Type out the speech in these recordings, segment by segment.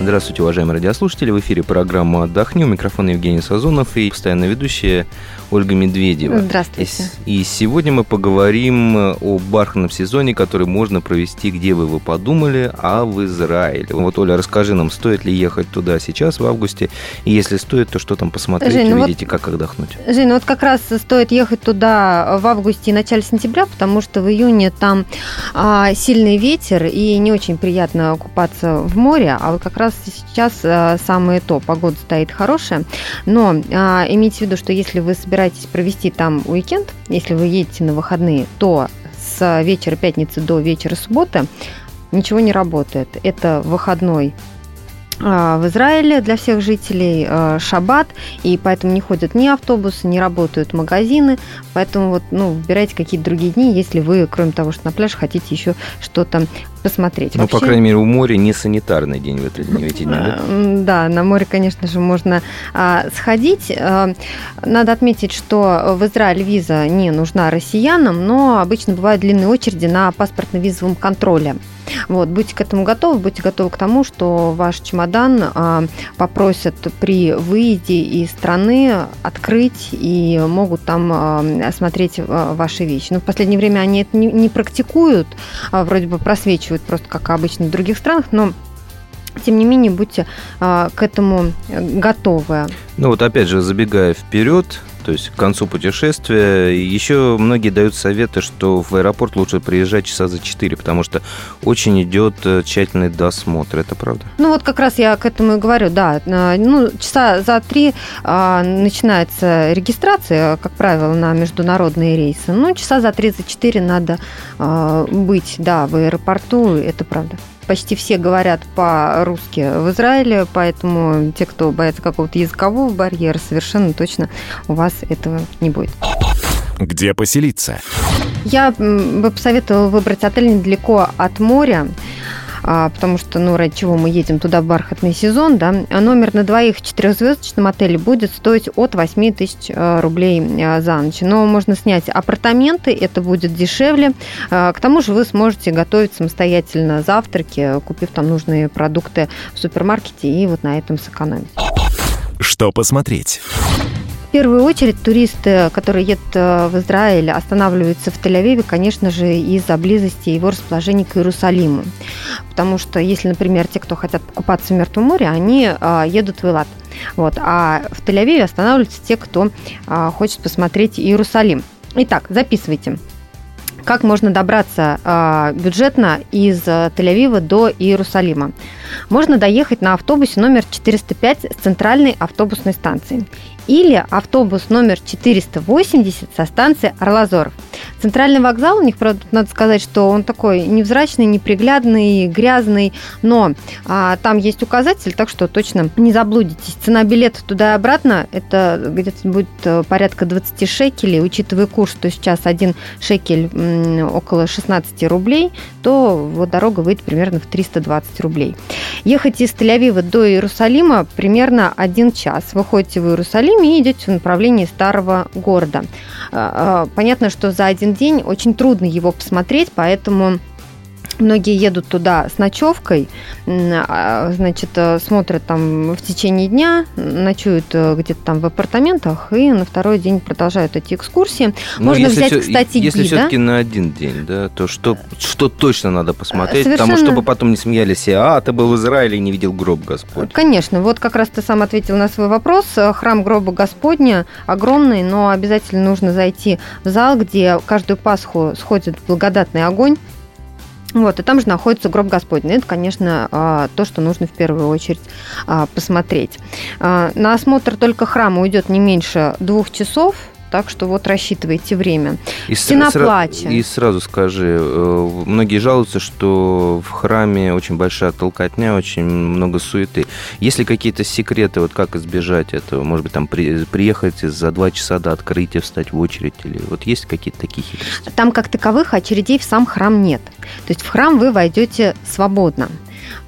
Здравствуйте, уважаемые радиослушатели. В эфире программа «Отдохни». У микрофона Евгений Сазонов и постоянно ведущая Ольга Медведева. Здравствуйте. И, и сегодня мы поговорим о бархатном сезоне, который можно провести, где бы вы подумали, а в Израиле. Вот, Оля, расскажи нам, стоит ли ехать туда сейчас, в августе? И если стоит, то что там посмотреть, Жень, ну увидите, вот, как отдохнуть? Жень, ну вот как раз стоит ехать туда в августе и начале сентября, потому что в июне там а, сильный ветер и не очень приятно купаться в море, а вот как раз сейчас а, самое то, погода стоит хорошая, но а, имейте в виду, что если вы собираетесь провести там уикенд, если вы едете на выходные, то с вечера пятницы до вечера субботы ничего не работает. Это выходной в Израиле для всех жителей а, шаббат, и поэтому не ходят ни автобусы, не работают магазины, поэтому вот, ну, выбирайте какие-то другие дни, если вы, кроме того, что на пляж, хотите еще что-то посмотреть. Ну, Вообще, по крайней мере, у моря не санитарный день в, этот, в эти дни, да? Да, на море, конечно же, можно а, сходить. А, надо отметить, что в Израиль виза не нужна россиянам, но обычно бывают длинные очереди на паспортно-визовом контроле. Вот, будьте к этому готовы, будьте готовы к тому, что ваш чемодан а, попросят при выезде из страны открыть и могут там а, осмотреть а, ваши вещи. Но в последнее время они это не, практикуют, вроде бы просвечивают просто как обычно в других странах, но тем не менее, будьте а, к этому готовы. Ну вот опять же, забегая вперед, то есть к концу путешествия. Еще многие дают советы, что в аэропорт лучше приезжать часа за 4, потому что очень идет э, тщательный досмотр. Это правда? Ну вот как раз я к этому и говорю, да. Э, ну, часа за три а, начинается регистрация, как правило, на международные рейсы. Ну, часа за три, за четыре надо а, быть, да, в аэропорту, это правда почти все говорят по-русски в Израиле, поэтому те, кто боятся какого-то языкового барьера, совершенно точно у вас этого не будет. Где поселиться? Я бы посоветовала выбрать отель недалеко от моря потому что, ну, ради чего мы едем туда в бархатный сезон, да, а номер на двоих в четырехзвездочном отеле будет стоить от 8 тысяч а, рублей за ночь. Но можно снять апартаменты, это будет дешевле. К тому же вы сможете готовить самостоятельно завтраки, купив там нужные продукты в супермаркете и вот на этом сэкономить. Что посмотреть? В первую очередь туристы, которые едут э, в Израиль, останавливаются в Тель-Авиве, конечно же, из-за близости его расположения к Иерусалиму. Потому что если, например, те, кто хотят покупаться в Мертвом море, они э, едут в Илат. Вот. А в Тель-Авиве останавливаются те, кто э, хочет посмотреть Иерусалим. Итак, записывайте. Как можно добраться э, бюджетно из Тель-Авива до Иерусалима? Можно доехать на автобусе номер 405 с центральной автобусной станции или автобус номер 480 со станции Орлазоров. Центральный вокзал, у них, правда, надо сказать, что он такой невзрачный, неприглядный, грязный, но а, там есть указатель, так что точно не заблудитесь. Цена билета туда и обратно, это где-то будет э, порядка 20 шекелей, учитывая курс, что сейчас один шекель около 16 рублей, то вот дорога выйдет примерно в 320 рублей. Ехать из Тель-Авива до Иерусалима примерно один час. Выходите в Иерусалим и идете в направлении старого города. А, а, понятно, что за один день очень трудно его посмотреть, поэтому Многие едут туда с ночевкой, а, значит, э, смотрят там в течение дня, ночуют э, где-то там в апартаментах и на второй день продолжают эти экскурсии. Но Можно если взять, все, кстати, Если гида. все-таки на один день, да, то что, что точно надо посмотреть, Совершенно... потому чтобы потом не смеялись, а ты был в Израиле и не видел гроб Господь. Конечно, вот как раз ты сам ответил на свой вопрос. Храм гроба Господня огромный, но обязательно нужно зайти в зал, где каждую Пасху сходит благодатный огонь, вот, и там же находится гроб Господний. Это, конечно, а, то, что нужно в первую очередь а, посмотреть. А, на осмотр только храма уйдет не меньше двух часов, так что вот рассчитывайте время. И Стена сра- плача. И сразу скажи, э, многие жалуются, что в храме очень большая толкотня, очень много суеты. Есть ли какие-то секреты, вот как избежать этого? Может быть, там при, приехать за два часа до открытия, встать в очередь? Или вот есть какие-то такие хитрости? Там как таковых очередей в сам храм нет. То есть в храм вы войдете свободно.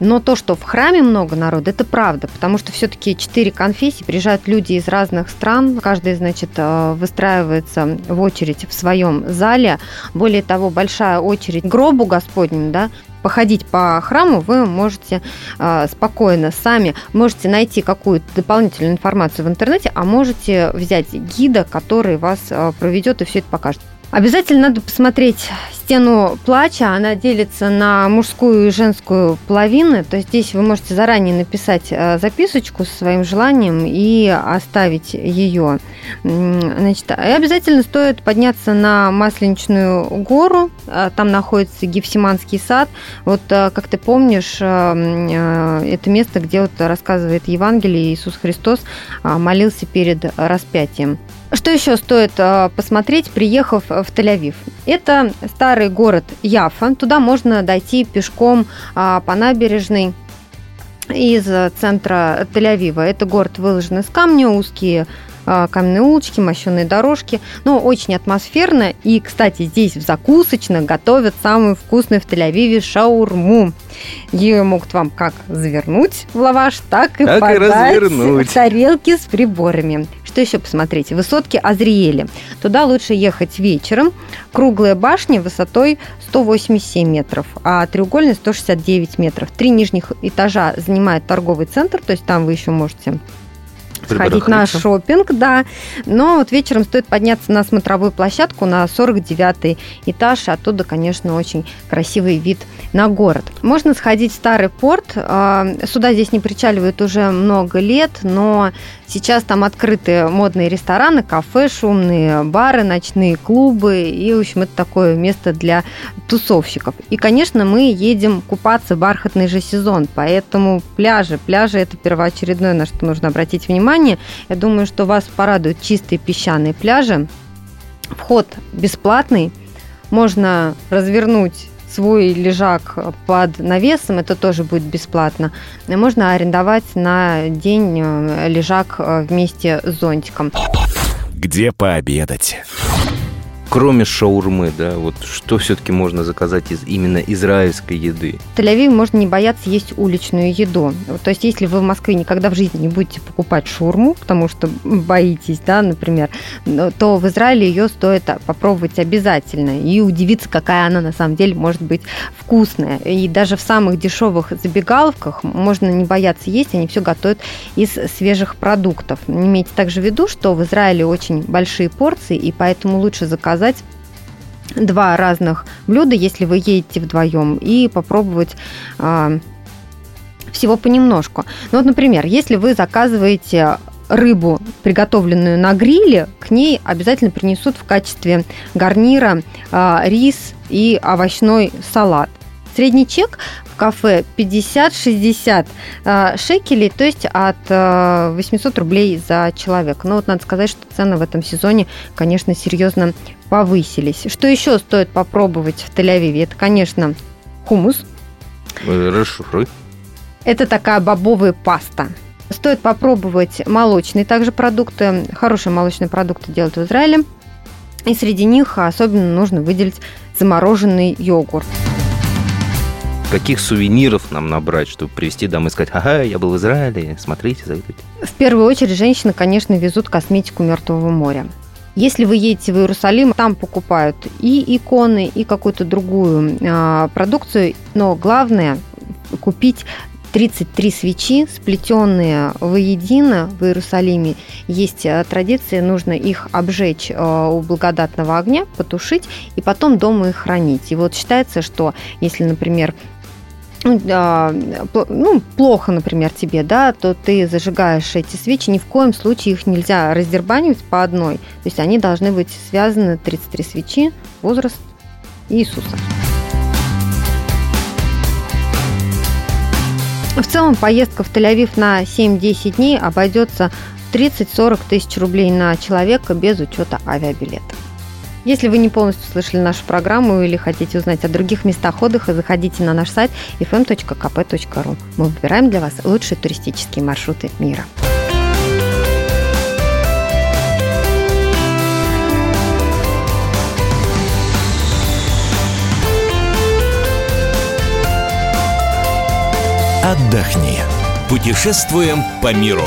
Но то, что в храме много народа, это правда, потому что все-таки четыре конфессии, приезжают люди из разных стран, каждый, значит, э, выстраивается в очередь в своем зале. Более того, большая очередь гробу Господнему, да, походить по храму вы можете э, спокойно сами. Можете найти какую-то дополнительную информацию в интернете, а можете взять гида, который вас э, проведет и все это покажет. Обязательно надо посмотреть стену плача. Она делится на мужскую и женскую половины. То есть здесь вы можете заранее написать э, записочку со своим желанием и оставить ее. Значит, и обязательно стоит подняться на Масленичную гору. Э, там находится Гефсиманский сад. Вот, э, как ты помнишь, это место, где вот рассказывает Евангелие Иисус Христос молился перед распятием. Что еще стоит э, посмотреть, приехав в Тель-Авив? Это старый город Яфа. Туда можно дойти пешком а, по набережной из центра Тель-Авива. Это город выложен из камня, узкие а, каменные улочки, мощенные дорожки. Но очень атмосферно. И, кстати, здесь в закусочных готовят самую вкусную в Тель-Авиве шаурму. Ее могут вам как завернуть в лаваш, так и так подать и развернуть. в тарелки с приборами. Что еще посмотреть? Высотки Азриэли. Туда лучше ехать вечером. Круглая башня высотой 187 метров, а треугольная 169 метров. Три нижних этажа занимает торговый центр, то есть там вы еще можете сходить на шопинг, да. Но вот вечером стоит подняться на смотровую площадку на 49 этаж. Оттуда, конечно, очень красивый вид на город. Можно сходить в старый порт. А, сюда здесь не причаливают уже много лет, но сейчас там открыты модные рестораны, кафе, шумные бары, ночные клубы. И, в общем, это такое место для тусовщиков. И, конечно, мы едем купаться в бархатный же сезон, поэтому пляжи. Пляжи – это первоочередное, на что нужно обратить внимание внимание. Я думаю, что вас порадуют чистые песчаные пляжи. Вход бесплатный. Можно развернуть свой лежак под навесом, это тоже будет бесплатно. Можно арендовать на день э, лежак э, вместе с зонтиком. Где пообедать? Кроме шаурмы, да, вот что все-таки можно заказать из именно израильской еды? В Тель-Авиве можно не бояться есть уличную еду. То есть, если вы в Москве никогда в жизни не будете покупать шаурму, потому что боитесь, да, например, то в Израиле ее стоит попробовать обязательно и удивиться, какая она на самом деле может быть вкусная. И даже в самых дешевых забегаловках можно не бояться есть, они все готовят из свежих продуктов. Имейте также в виду, что в Израиле очень большие порции, и поэтому лучше заказать заказать два разных блюда, если вы едете вдвоем, и попробовать э, всего понемножку. Ну вот, например, если вы заказываете рыбу, приготовленную на гриле, к ней обязательно принесут в качестве гарнира э, рис и овощной салат. Средний чек в кафе 50-60 э, шекелей, то есть от 800 рублей за человека. Но вот надо сказать, что цены в этом сезоне, конечно, серьезно повысились. Что еще стоит попробовать в Тель-Авиве? Это, конечно, хумус. Расшифруй. Это такая бобовая паста. Стоит попробовать молочные также продукты. Хорошие молочные продукты делают в Израиле. И среди них особенно нужно выделить замороженный йогурт. Каких сувениров нам набрать, чтобы привезти домой и сказать, ага, я был в Израиле, смотрите, зайдите. В первую очередь женщины, конечно, везут косметику Мертвого моря. Если вы едете в Иерусалим, там покупают и иконы, и какую-то другую э, продукцию, но главное купить 33 свечи, сплетенные воедино в Иерусалиме. Есть а, традиция, нужно их обжечь а, у благодатного огня, потушить и потом дома их хранить. И вот считается, что если, например, ну, ну, плохо, например, тебе, да, то ты зажигаешь эти свечи, ни в коем случае их нельзя раздербанивать по одной. То есть они должны быть связаны, 33 свечи, возраст Иисуса. В целом поездка в Тель-Авив на 7-10 дней обойдется 30-40 тысяч рублей на человека без учета авиабилета. Если вы не полностью слышали нашу программу или хотите узнать о других местах отдыха, заходите на наш сайт fm.kp.ru. Мы выбираем для вас лучшие туристические маршруты мира. отдохни. Путешествуем по миру.